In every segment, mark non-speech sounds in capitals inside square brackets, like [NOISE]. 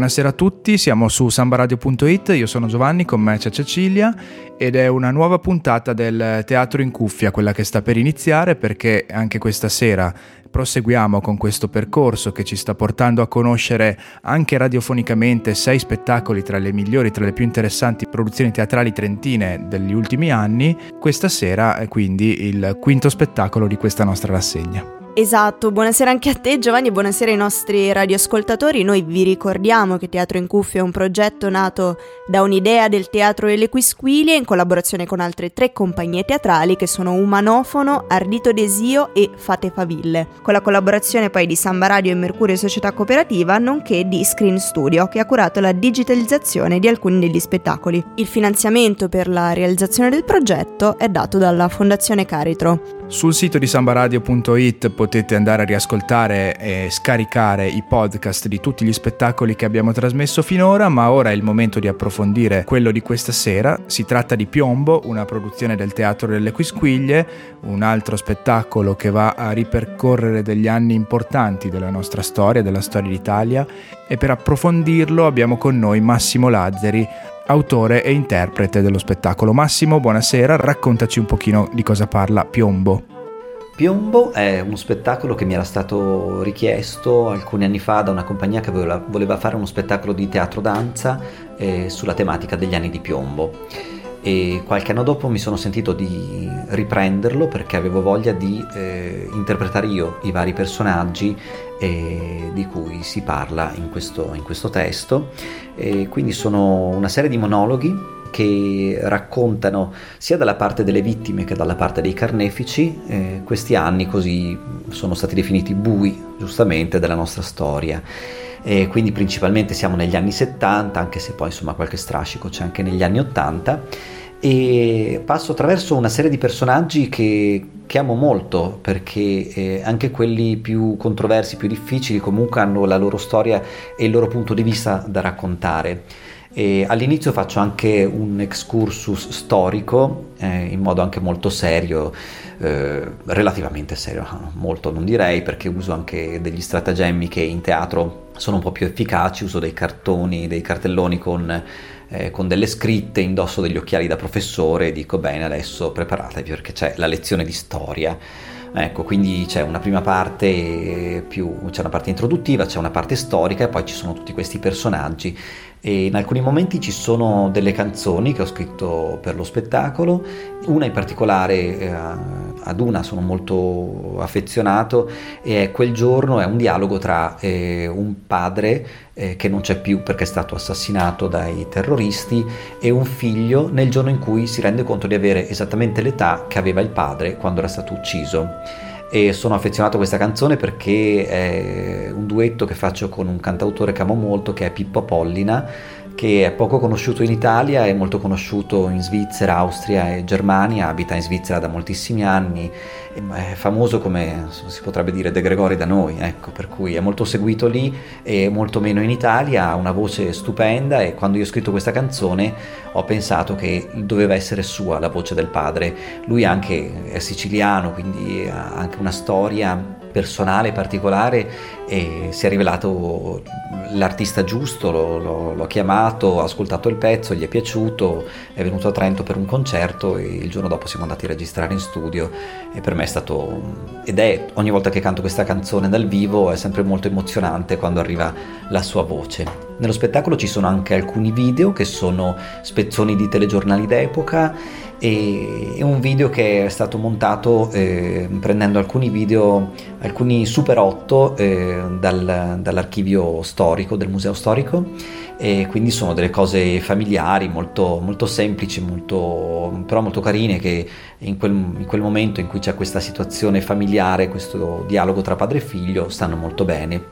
buonasera a tutti, siamo su sambaradio.it, io sono Giovanni, con me c'è Cecilia ed è una nuova puntata del Teatro in Cuffia, quella che sta per iniziare perché anche questa sera proseguiamo con questo percorso che ci sta portando a conoscere anche radiofonicamente sei spettacoli tra le migliori, tra le più interessanti produzioni teatrali trentine degli ultimi anni. Questa sera è quindi il quinto spettacolo di questa nostra rassegna. Esatto, buonasera anche a te Giovanni e buonasera ai nostri radioascoltatori. Noi vi ricordiamo che Teatro in Cuffia è un progetto nato da un'idea del Teatro delle Quisquilie in collaborazione con altre tre compagnie teatrali che sono Umanofono, Ardito Desio e Fate Faville, con la collaborazione poi di Samba Radio e Mercurio Società Cooperativa, nonché di Screen Studio che ha curato la digitalizzazione di alcuni degli spettacoli. Il finanziamento per la realizzazione del progetto è dato dalla Fondazione Caritro. Sul sito di sambaradio.it potete andare a riascoltare e scaricare i podcast di tutti gli spettacoli che abbiamo trasmesso finora, ma ora è il momento di approfondire quello di questa sera. Si tratta di Piombo, una produzione del Teatro delle Quisquiglie, un altro spettacolo che va a ripercorrere degli anni importanti della nostra storia, della storia d'Italia e per approfondirlo abbiamo con noi Massimo Lazzari, autore e interprete dello spettacolo. Massimo, buonasera, raccontaci un pochino di cosa parla Piombo. Piombo è uno spettacolo che mi era stato richiesto alcuni anni fa da una compagnia che voleva, fare uno spettacolo di teatro danza eh, sulla tematica degli anni di Piombo e qualche anno dopo mi sono sentito di riprenderlo perché avevo voglia di eh, interpretare io i vari personaggi eh, di cui si parla in questo, in questo testo. E quindi sono una serie di monologhi che raccontano sia dalla parte delle vittime che dalla parte dei carnefici eh, questi anni così sono stati definiti bui giustamente della nostra storia e quindi principalmente siamo negli anni 70, anche se poi insomma qualche strascico c'è anche negli anni 80 e passo attraverso una serie di personaggi che, che amo molto perché eh, anche quelli più controversi, più difficili comunque hanno la loro storia e il loro punto di vista da raccontare. E all'inizio faccio anche un excursus storico eh, in modo anche molto serio, eh, relativamente serio, molto non direi perché uso anche degli stratagemmi che in teatro sono un po' più efficaci, uso dei cartoni, dei cartelloni con, eh, con delle scritte, indosso degli occhiali da professore e dico bene adesso preparatevi perché c'è la lezione di storia. Ecco, quindi c'è una prima parte più, c'è una parte introduttiva, c'è una parte storica e poi ci sono tutti questi personaggi e in alcuni momenti ci sono delle canzoni che ho scritto per lo spettacolo, una in particolare eh, ad una sono molto affezionato e è quel giorno è un dialogo tra eh, un padre eh, che non c'è più perché è stato assassinato dai terroristi e un figlio nel giorno in cui si rende conto di avere esattamente l'età che aveva il padre quando era stato ucciso e sono affezionato a questa canzone perché è un duetto che faccio con un cantautore che amo molto che è Pippo Pollina che è poco conosciuto in Italia, è molto conosciuto in Svizzera, Austria e Germania, abita in Svizzera da moltissimi anni, è famoso come si potrebbe dire De Gregori da noi, ecco, per cui è molto seguito lì e molto meno in Italia, ha una voce stupenda e quando io ho scritto questa canzone ho pensato che doveva essere sua la voce del padre. Lui anche è siciliano, quindi ha anche una storia personale, particolare e si è rivelato l'artista giusto, lo, lo, l'ho chiamato, ha ascoltato il pezzo, gli è piaciuto, è venuto a Trento per un concerto e il giorno dopo siamo andati a registrare in studio e per me è stato ed è ogni volta che canto questa canzone dal vivo è sempre molto emozionante quando arriva la sua voce. Nello spettacolo ci sono anche alcuni video che sono spezzoni di telegiornali d'epoca e un video che è stato montato eh, prendendo alcuni video, alcuni Super 8 eh, dal, dall'archivio storico del museo storico e quindi sono delle cose familiari molto, molto semplici, molto, però molto carine che in quel, in quel momento in cui c'è questa situazione familiare, questo dialogo tra padre e figlio stanno molto bene.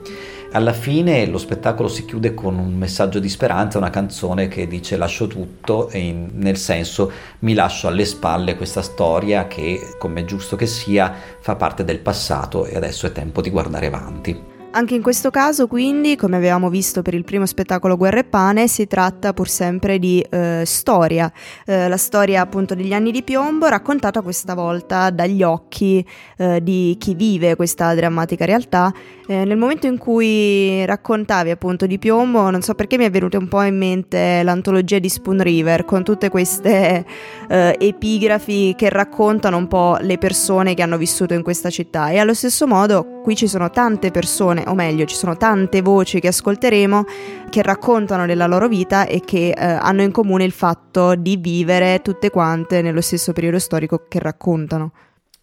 Alla fine lo spettacolo si chiude con un messaggio di speranza, una canzone che dice lascio tutto in, nel senso mi lascio alle spalle questa storia che, come è giusto che sia, fa parte del passato e adesso è tempo di guardare avanti. Anche in questo caso, quindi, come avevamo visto per il primo spettacolo Guerra e Pane, si tratta pur sempre di eh, storia, eh, la storia appunto degli anni di piombo, raccontata questa volta dagli occhi eh, di chi vive questa drammatica realtà. Eh, nel momento in cui raccontavi appunto di piombo, non so perché mi è venuta un po' in mente l'antologia di Spoon River, con tutte queste eh, epigrafi che raccontano un po' le persone che hanno vissuto in questa città. E allo stesso modo, qui ci sono tante persone persone, o meglio, ci sono tante voci che ascolteremo che raccontano della loro vita e che eh, hanno in comune il fatto di vivere tutte quante nello stesso periodo storico che raccontano.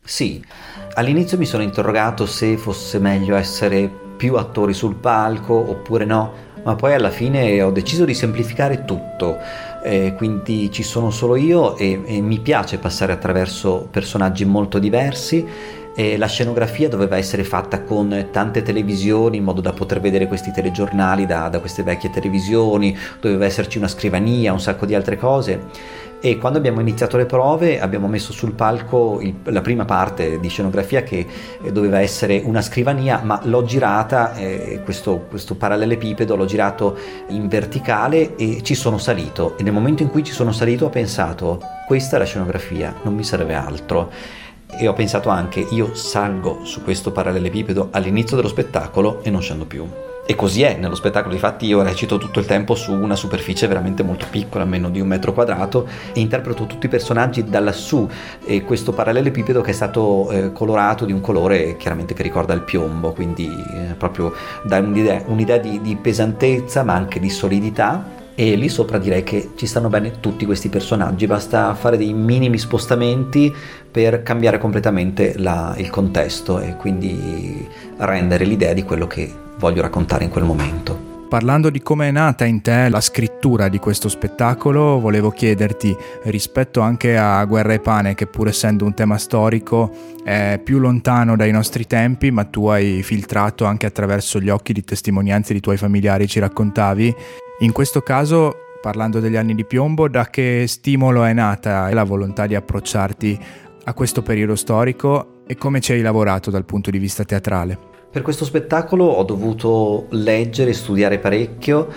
Sì, all'inizio mi sono interrogato se fosse meglio essere più attori sul palco oppure no, ma poi alla fine ho deciso di semplificare tutto, eh, quindi ci sono solo io e, e mi piace passare attraverso personaggi molto diversi e la scenografia doveva essere fatta con tante televisioni in modo da poter vedere questi telegiornali da, da queste vecchie televisioni, doveva esserci una scrivania, un sacco di altre cose. E quando abbiamo iniziato le prove abbiamo messo sul palco il, la prima parte di scenografia che doveva essere una scrivania ma l'ho girata, eh, questo, questo parallelepipedo l'ho girato in verticale e ci sono salito. E nel momento in cui ci sono salito ho pensato questa è la scenografia, non mi serve altro e ho pensato anche io salgo su questo parallelepipedo all'inizio dello spettacolo e non scendo più. E così è nello spettacolo, infatti io recito tutto il tempo su una superficie veramente molto piccola, meno di un metro quadrato, e interpreto tutti i personaggi da lassù, e questo parallelepipedo che è stato eh, colorato di un colore chiaramente che ricorda il piombo, quindi eh, proprio dà un'idea, un'idea di, di pesantezza ma anche di solidità e lì sopra direi che ci stanno bene tutti questi personaggi, basta fare dei minimi spostamenti per cambiare completamente la, il contesto e quindi rendere l'idea di quello che voglio raccontare in quel momento. Parlando di come è nata in te la scrittura di questo spettacolo, volevo chiederti, rispetto anche a Guerra e Pane, che pur essendo un tema storico è più lontano dai nostri tempi, ma tu hai filtrato anche attraverso gli occhi di testimonianze di tuoi familiari, ci raccontavi, in questo caso, parlando degli anni di piombo, da che stimolo è nata la volontà di approcciarti a questo periodo storico e come ci hai lavorato dal punto di vista teatrale? Per questo spettacolo ho dovuto leggere e studiare parecchio.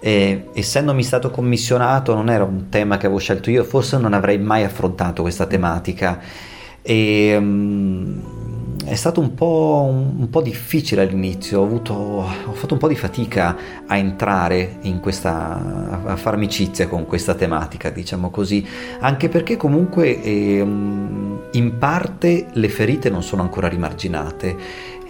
E, essendomi stato commissionato, non era un tema che avevo scelto io, forse non avrei mai affrontato questa tematica. E, um, è stato un po', un, po', difficile all'inizio, ho, avuto, ho, fatto un po' di fatica a entrare in questa, a fare amicizia con questa tematica, diciamo così, anche perché comunque eh, in parte le ferite non sono ancora rimarginate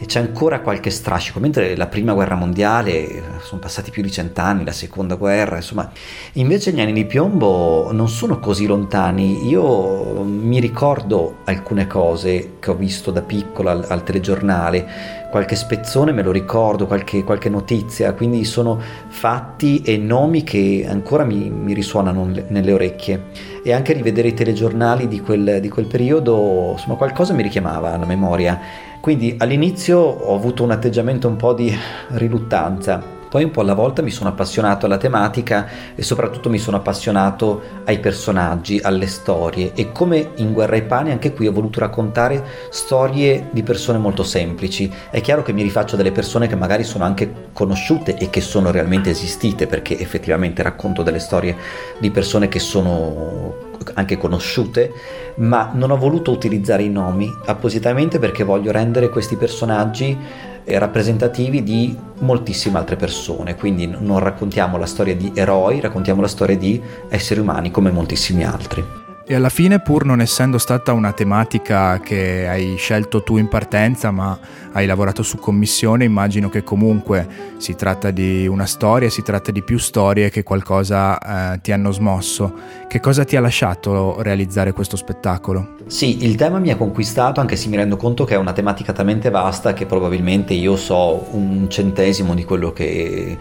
e c'è ancora qualche strascico, mentre la prima guerra mondiale sono passati più di cent'anni, la seconda guerra, insomma, invece gli anni di piombo non sono così lontani. Io mi ricordo alcune cose che ho visto da piccola al, al telegiornale, qualche spezzone me lo ricordo, qualche, qualche, notizia, quindi sono fatti e nomi che ancora mi, mi risuonano nelle orecchie. E anche rivedere i telegiornali di quel, di quel periodo, insomma, qualcosa mi richiamava alla memoria quindi all'inizio ho avuto un atteggiamento un po' di riluttanza, poi un po' alla volta mi sono appassionato alla tematica e soprattutto mi sono appassionato ai personaggi, alle storie e come in Guerra ai Pani anche qui ho voluto raccontare storie di persone molto semplici. È chiaro che mi rifaccio delle persone che magari sono anche conosciute e che sono realmente esistite perché effettivamente racconto delle storie di persone che sono anche conosciute, ma non ho voluto utilizzare i nomi appositamente perché voglio rendere questi personaggi rappresentativi di moltissime altre persone, quindi non raccontiamo la storia di eroi, raccontiamo la storia di esseri umani come moltissimi altri. E alla fine, pur non essendo stata una tematica che hai scelto tu in partenza, ma hai lavorato su commissione, immagino che comunque si tratta di una storia, si tratta di più storie che qualcosa eh, ti hanno smosso. Che cosa ti ha lasciato realizzare questo spettacolo? Sì, il tema mi ha conquistato, anche se mi rendo conto che è una tematica talmente vasta che probabilmente io so un centesimo di quello che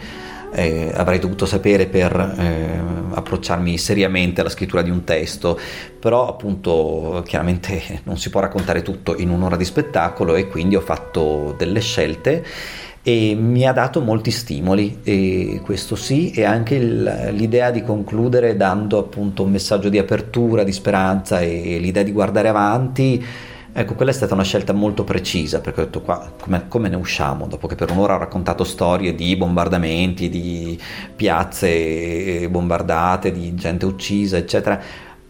eh, avrei dovuto sapere per eh, approcciarmi seriamente alla scrittura di un testo, però appunto chiaramente [LAUGHS] non si può raccontare tutto in un'ora di spettacolo e quindi ho fatto delle scelte e mi ha dato molti stimoli e questo sì e anche il, l'idea di concludere dando appunto un messaggio di apertura, di speranza e l'idea di guardare avanti Ecco, quella è stata una scelta molto precisa perché ho detto qua come, come, ne usciamo dopo che per un'ora ho raccontato storie di bombardamenti, di piazze bombardate, di gente uccisa, eccetera.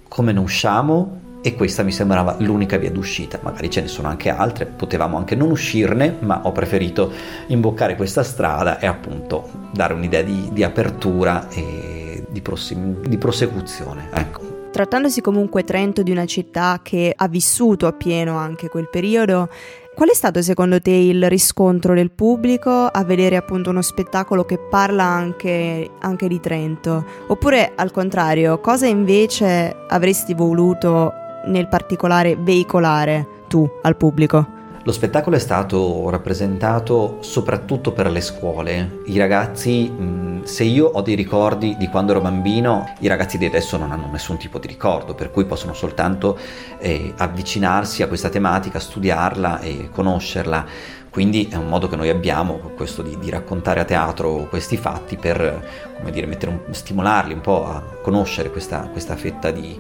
Come ne usciamo? E questa mi sembrava l'unica via d'uscita. Magari ce ne sono anche altre, potevamo anche non uscirne, ma ho preferito imboccare questa strada e appunto dare un'idea di, di apertura e di, prossim- di prosecuzione. Ecco. Trattandosi comunque Trento di una città che ha vissuto appieno anche quel periodo, Qual è stato secondo te il riscontro del pubblico a vedere appunto uno spettacolo che parla anche, anche, di Trento? Oppure al contrario, cosa invece avresti voluto nel particolare veicolare tu al pubblico? Lo spettacolo è stato rappresentato soprattutto per le scuole. I ragazzi, se io ho dei ricordi di quando ero bambino, i ragazzi di adesso non hanno nessun tipo di ricordo, per cui possono soltanto eh, avvicinarsi a questa tematica, studiarla e conoscerla. Quindi è un modo che noi abbiamo, questo di, di raccontare a teatro questi fatti per dire, un, stimolarli un po' a conoscere questa, questa fetta di,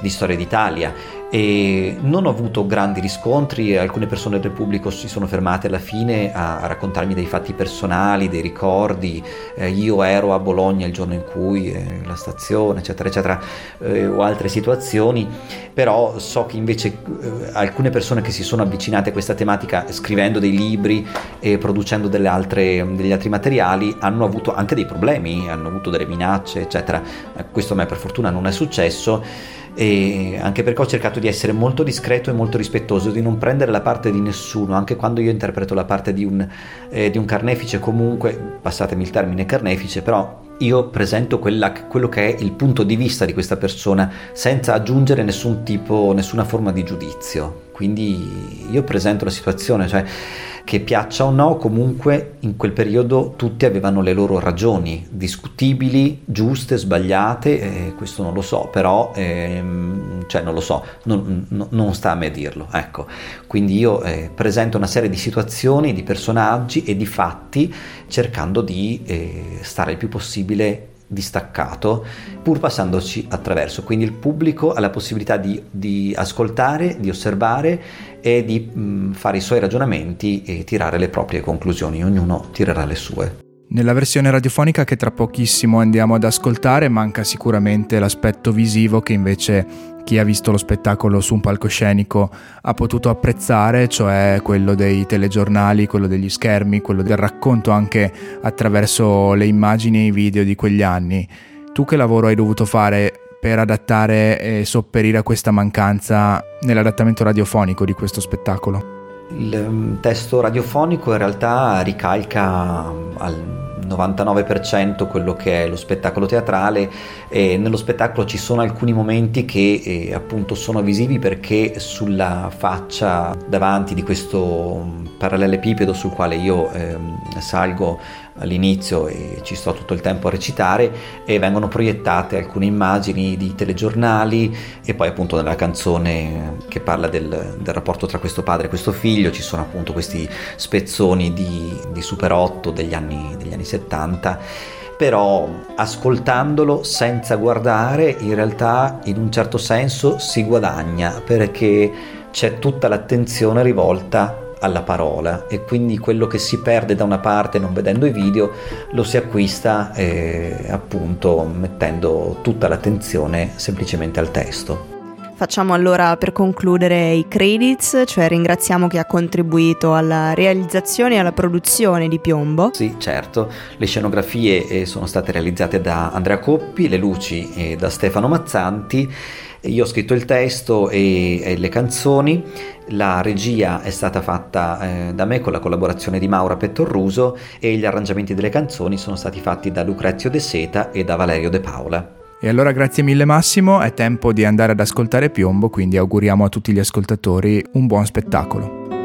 di storia d'Italia. E non ho avuto grandi riscontri, alcune persone del pubblico si sono fermate alla fine a, a raccontarmi dei fatti personali, dei ricordi, eh, io ero a Bologna il giorno in cui eh, la stazione eccetera eccetera eh, o altre situazioni, però so che invece eh, alcune persone che si sono avvicinate a questa tematica scrivendo dei libri e producendo altre, degli altri materiali hanno avuto anche dei problemi, hanno avuto delle minacce eccetera, eh, questo a me per fortuna non è successo e anche perché ho cercato di essere molto discreto e molto rispettoso, di non prendere la parte di nessuno, anche quando io interpreto la parte di un, eh, di un carnefice comunque, passatemi il termine carnefice, però io presento quella, quello che è il punto di vista di questa persona senza aggiungere nessun tipo, nessuna forma di giudizio. Quindi io presento la situazione, cioè che piaccia o no, comunque in quel periodo tutti avevano le loro ragioni, discutibili, giuste, sbagliate, eh, questo non lo so, però ehm, cioè non lo so, non, non, sta a me dirlo, ecco. Quindi io eh, presento una serie di situazioni, di personaggi e di fatti cercando di eh, stare il più possibile distaccato pur passandoci attraverso. Quindi il pubblico ha la possibilità di, di ascoltare di osservare e di mh, fare i suoi ragionamenti e tirare le proprie conclusioni. Ognuno tirerà le sue. Nella versione radiofonica che tra pochissimo andiamo ad ascoltare manca sicuramente l'aspetto visivo che invece chi ha visto lo spettacolo su un palcoscenico ha potuto apprezzare, cioè quello dei telegiornali, quello degli schermi, quello del racconto anche attraverso le immagini e i video di quegli anni. Tu che lavoro hai dovuto fare per adattare e sopperire a questa mancanza nell'adattamento radiofonico di questo spettacolo? Il mm, testo radiofonico in realtà ricalca al 99% quello che è lo spettacolo teatrale. E nello spettacolo ci sono alcuni momenti che eh, appunto sono visivi perché sulla faccia davanti di questo mm, parallelepipedo sul quale io eh, salgo all'inizio e ci sto tutto il tempo a recitare e vengono proiettate alcune immagini di telegiornali e poi appunto nella canzone che parla del, del rapporto tra questo padre e questo figlio ci sono appunto questi spezzoni di, di Super 8 degli anni, degli anni 70 però ascoltandolo senza guardare in realtà in un certo senso si guadagna perché c'è tutta l'attenzione rivolta alla parola e quindi quello che si perde da una parte non vedendo i video lo si acquista eh, appunto mettendo tutta l'attenzione semplicemente al testo. Facciamo allora per concludere i credits, cioè ringraziamo chi ha contribuito alla realizzazione e alla produzione di Piombo. Sì, certo, le scenografie eh, sono state realizzate da Andrea Coppi, le luci eh, da Stefano Mazzanti io ho scritto il testo e, le canzoni, la regia è stata fatta eh, da me con la collaborazione di Maura Pettorruso e gli arrangiamenti delle canzoni sono stati fatti da Lucrezio De Seta e da Valerio De Paola. E allora grazie mille Massimo, è tempo di andare ad ascoltare Piombo, quindi auguriamo a tutti gli ascoltatori un buon spettacolo.